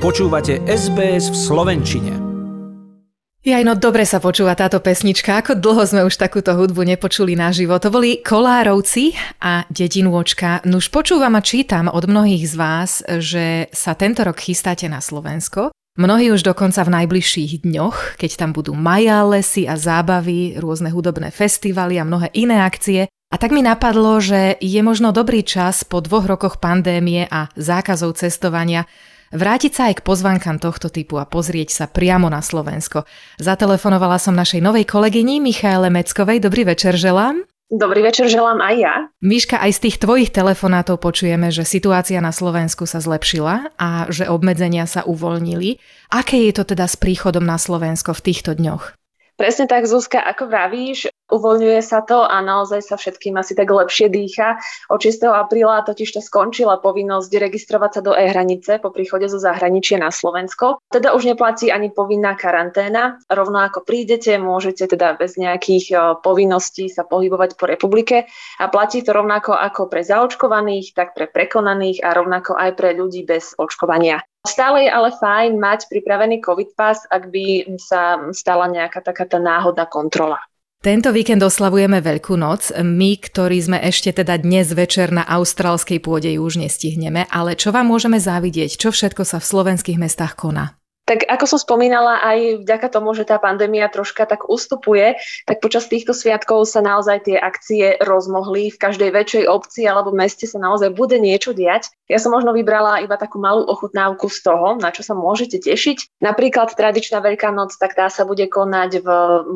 Počúvate SBS v Slovenčine. Jaj, no dobre sa počúva táto pesnička. Ako dlho sme už takúto hudbu nepočuli naživo. To boli Kolárovci a Dedinôčka. Nuž počúvam a čítam od mnohých z vás, že sa tento rok chystáte na Slovensko. Mnohí už dokonca v najbližších dňoch, keď tam budú maja lesy a zábavy, rôzne hudobné festivaly a mnohé iné akcie. A tak mi napadlo, že je možno dobrý čas po dvoch rokoch pandémie a zákazov cestovania vrátiť sa aj k pozvánkam tohto typu a pozrieť sa priamo na Slovensko. Zatelefonovala som našej novej kolegyni Michaele Meckovej. Dobrý večer želám. Dobrý večer želám aj ja. Miška, aj z tých tvojich telefonátov počujeme, že situácia na Slovensku sa zlepšila a že obmedzenia sa uvoľnili. Aké je to teda s príchodom na Slovensko v týchto dňoch? Presne tak, Zuzka, ako vravíš, uvoľňuje sa to a naozaj sa všetkým asi tak lepšie dýcha. Od 6. apríla totiž to skončila povinnosť registrovať sa do e-hranice po príchode zo zahraničia na Slovensko. Teda už neplatí ani povinná karanténa. Rovno ako prídete, môžete teda bez nejakých povinností sa pohybovať po republike a platí to rovnako ako pre zaočkovaných, tak pre prekonaných a rovnako aj pre ľudí bez očkovania. Stále je ale fajn mať pripravený COVID pas, ak by sa stala nejaká taká tá náhodná kontrola. Tento víkend oslavujeme Veľkú noc. My, ktorí sme ešte teda dnes večer na austrálskej pôde, už nestihneme, ale čo vám môžeme závidieť? Čo všetko sa v slovenských mestách koná? Tak ako som spomínala, aj vďaka tomu, že tá pandémia troška tak ustupuje, tak počas týchto sviatkov sa naozaj tie akcie rozmohli. V každej väčšej obci alebo meste sa naozaj bude niečo diať. Ja som možno vybrala iba takú malú ochutnávku z toho, na čo sa môžete tešiť. Napríklad tradičná Veľká noc, tak tá sa bude konať v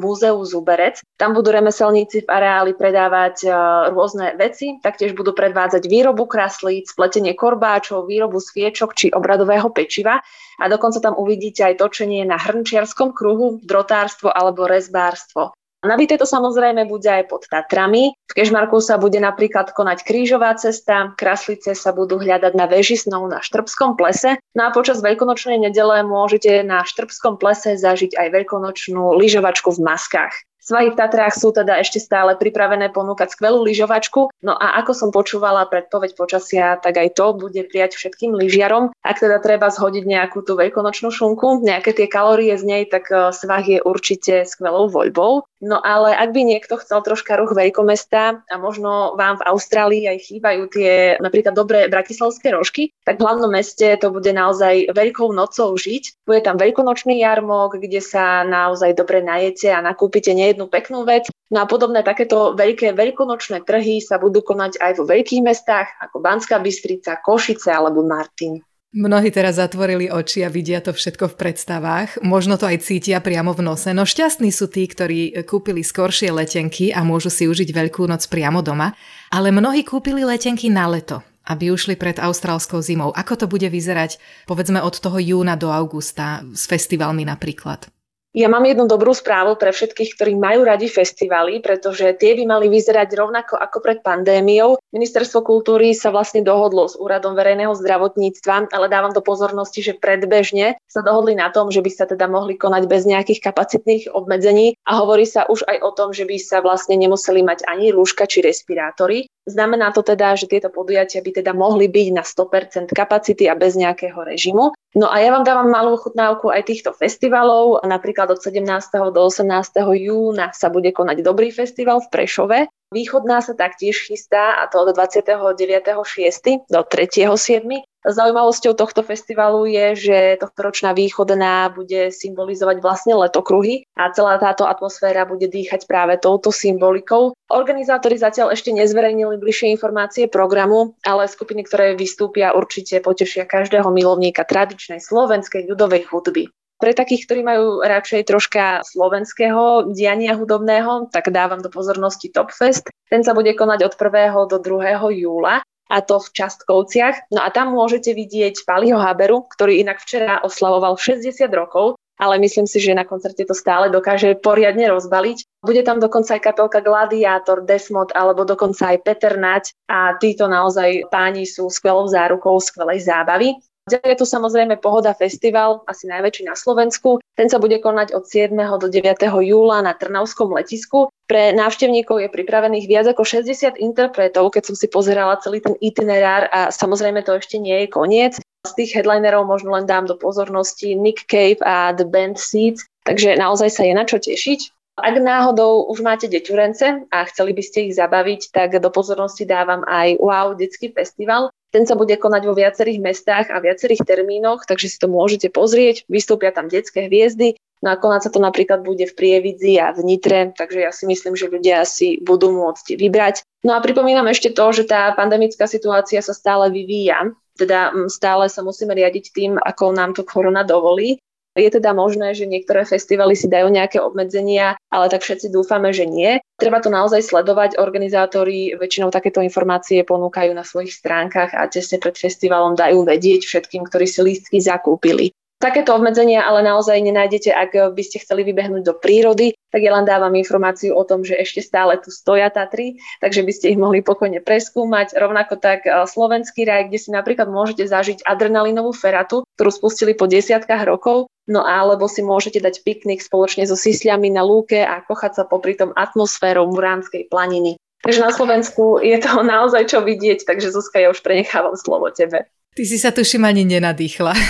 múzeu Zuberec. Tam budú remeselníci v areáli predávať e, rôzne veci, taktiež budú predvádzať výrobu kraslíc, spletenie korbáčov, výrobu sviečok či obradového pečiva a dokonca tam uvidíte aj točenie na hrnčiarskom kruhu, drotárstvo alebo rezbárstvo. Nabité to samozrejme bude aj pod Tatrami. V Kežmarku sa bude napríklad konať krížová cesta, kraslice sa budú hľadať na veži snou na Štrbskom plese. No a počas veľkonočnej nedele môžete na Štrbskom plese zažiť aj veľkonočnú lyžovačku v maskách. V Tatrách sú teda ešte stále pripravené ponúkať skvelú lyžovačku. No a ako som počúvala predpoveď počasia, tak aj to bude prijať všetkým lyžiarom. Ak teda treba zhodiť nejakú tú veľkonočnú šunku, nejaké tie kalórie z nej, tak eh, svah je určite skvelou voľbou. No ale ak by niekto chcel troška ruch veľkomesta a možno vám v Austrálii aj chýbajú tie napríklad dobré bratislavské rožky, tak v hlavnom meste to bude naozaj veľkou nocou žiť. Bude tam veľkonočný jarmok, kde sa naozaj dobre najete a nakúpite nejednú peknú vec. No a podobné takéto veľké veľkonočné trhy sa budú konať aj vo veľkých mestách ako Banská Bystrica, Košice alebo Martin. Mnohí teraz zatvorili oči a vidia to všetko v predstavách. Možno to aj cítia priamo v nose. No šťastní sú tí, ktorí kúpili skoršie letenky a môžu si užiť Veľkú noc priamo doma. Ale mnohí kúpili letenky na leto, aby ušli pred austrálskou zimou. Ako to bude vyzerať, povedzme, od toho júna do augusta s festivalmi napríklad? Ja mám jednu dobrú správu pre všetkých, ktorí majú radi festivaly, pretože tie by mali vyzerať rovnako ako pred pandémiou. Ministerstvo kultúry sa vlastne dohodlo s Úradom verejného zdravotníctva, ale dávam do pozornosti, že predbežne sa dohodli na tom, že by sa teda mohli konať bez nejakých kapacitných obmedzení a hovorí sa už aj o tom, že by sa vlastne nemuseli mať ani rúška či respirátory. Znamená to teda, že tieto podujatia by teda mohli byť na 100% kapacity a bez nejakého režimu. No a ja vám dávam malú chutnávku aj týchto festivalov. Napríklad od 17. do 18. júna sa bude konať Dobrý festival v Prešove. Východná sa taktiež chystá a to od 29.6. do 3.7. Zaujímavosťou tohto festivalu je, že tohto ročná východná bude symbolizovať vlastne letokruhy a celá táto atmosféra bude dýchať práve touto symbolikou. Organizátori zatiaľ ešte nezverejnili bližšie informácie programu, ale skupiny, ktoré vystúpia, určite potešia každého milovníka tradičnej slovenskej ľudovej hudby. Pre takých, ktorí majú radšej troška slovenského diania hudobného, tak dávam do pozornosti Topfest. Ten sa bude konať od 1. do 2. júla a to v Častkovciach. No a tam môžete vidieť Paliho Haberu, ktorý inak včera oslavoval 60 rokov, ale myslím si, že na koncerte to stále dokáže poriadne rozbaliť. Bude tam dokonca aj kapelka Gladiátor, Desmod alebo dokonca aj Peter Nať a títo naozaj páni sú skvelou zárukou skvelej zábavy. Ďalej je tu samozrejme Pohoda festival, asi najväčší na Slovensku. Ten sa bude konať od 7. do 9. júla na Trnavskom letisku. Pre návštevníkov je pripravených viac ako 60 interpretov, keď som si pozerala celý ten itinerár a samozrejme to ešte nie je koniec. Z tých headlinerov možno len dám do pozornosti Nick Cave a The Band Seeds, takže naozaj sa je na čo tešiť. Ak náhodou už máte deťurence a chceli by ste ich zabaviť, tak do pozornosti dávam aj Wow detský festival. Ten sa bude konať vo viacerých mestách a viacerých termínoch, takže si to môžete pozrieť. Vystúpia tam detské hviezdy. No a konať sa to napríklad bude v Prievidzi a v Nitre, takže ja si myslím, že ľudia si budú môcť vybrať. No a pripomínam ešte to, že tá pandemická situácia sa stále vyvíja, teda stále sa musíme riadiť tým, ako nám to korona dovolí. Je teda možné, že niektoré festivaly si dajú nejaké obmedzenia, ale tak všetci dúfame, že nie. Treba to naozaj sledovať. Organizátori väčšinou takéto informácie ponúkajú na svojich stránkach a tesne pred festivalom dajú vedieť všetkým, ktorí si lístky zakúpili. Takéto obmedzenia ale naozaj nenájdete, ak by ste chceli vybehnúť do prírody, tak ja len dávam informáciu o tom, že ešte stále tu stoja Tatry, takže by ste ich mohli pokojne preskúmať. Rovnako tak e, slovenský raj, kde si napríklad môžete zažiť adrenalinovú feratu, ktorú spustili po desiatkách rokov, no alebo si môžete dať piknik spoločne so sisľami na lúke a kochať sa popri tom atmosférou Muránskej planiny. Takže na Slovensku je to naozaj čo vidieť, takže Zuzka, ja už prenechávam slovo tebe. Ty si sa tuším ani nenadýchla.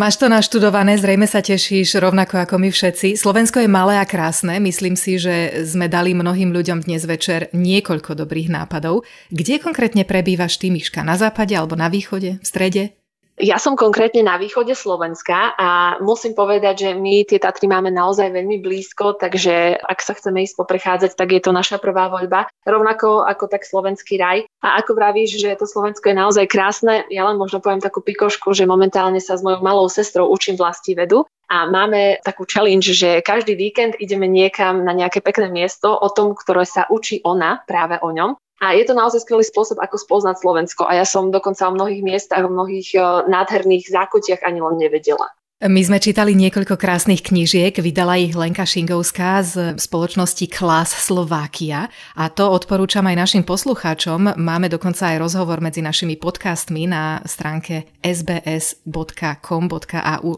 Máš to naštudované, zrejme sa tešíš rovnako ako my všetci. Slovensko je malé a krásne, myslím si, že sme dali mnohým ľuďom dnes večer niekoľko dobrých nápadov. Kde konkrétne prebývaš ty, Miška? Na západe alebo na východe? V strede? Ja som konkrétne na východe Slovenska a musím povedať, že my tie Tatry máme naozaj veľmi blízko, takže ak sa chceme ísť poprechádzať, tak je to naša prvá voľba. Rovnako ako tak slovenský raj. A ako vravíš, že to Slovensko je naozaj krásne, ja len možno poviem takú pikošku, že momentálne sa s mojou malou sestrou učím vlasti vedu a máme takú challenge, že každý víkend ideme niekam na nejaké pekné miesto o tom, ktoré sa učí ona práve o ňom. A je to naozaj skvelý spôsob, ako spoznať Slovensko. A ja som dokonca o mnohých miestach, o mnohých eh, nádherných zákutiach ani len nevedela. My sme čítali niekoľko krásnych knížiek, vydala ich Lenka Šingovská z spoločnosti Klas Slovakia a to odporúčam aj našim poslucháčom. Máme dokonca aj rozhovor medzi našimi podcastmi na stránke sbs.com.au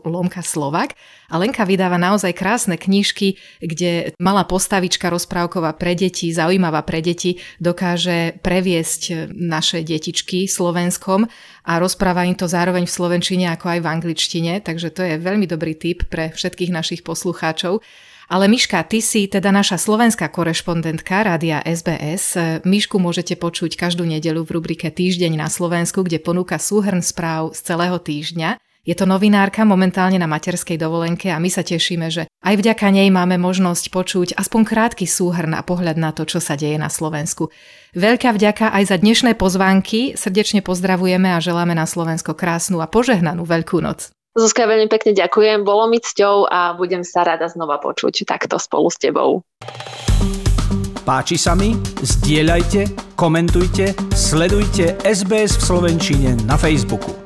lomka Slovak a Lenka vydáva naozaj krásne knižky, kde malá postavička rozprávková pre deti, zaujímavá pre deti, dokáže previesť naše detičky Slovenskom a rozpráva im to zároveň v slovenčine ako aj v angličtine, takže to je veľmi dobrý tip pre všetkých našich poslucháčov. Ale Miška, ty si teda naša slovenská korešpondentka Rádia SBS. Mišku môžete počuť každú nedelu v rubrike Týždeň na Slovensku, kde ponúka súhrn správ z celého týždňa. Je to novinárka momentálne na materskej dovolenke a my sa tešíme, že aj vďaka nej máme možnosť počuť aspoň krátky súhrn a pohľad na to, čo sa deje na Slovensku. Veľká vďaka aj za dnešné pozvánky, srdečne pozdravujeme a želáme na Slovensko krásnu a požehnanú Veľkú noc. Zuzka, veľmi pekne ďakujem, bolo mi cťou a budem sa rada znova počuť takto spolu s tebou. Páči sa mi? Zdieľajte, komentujte, sledujte SBS v Slovenčine na Facebooku.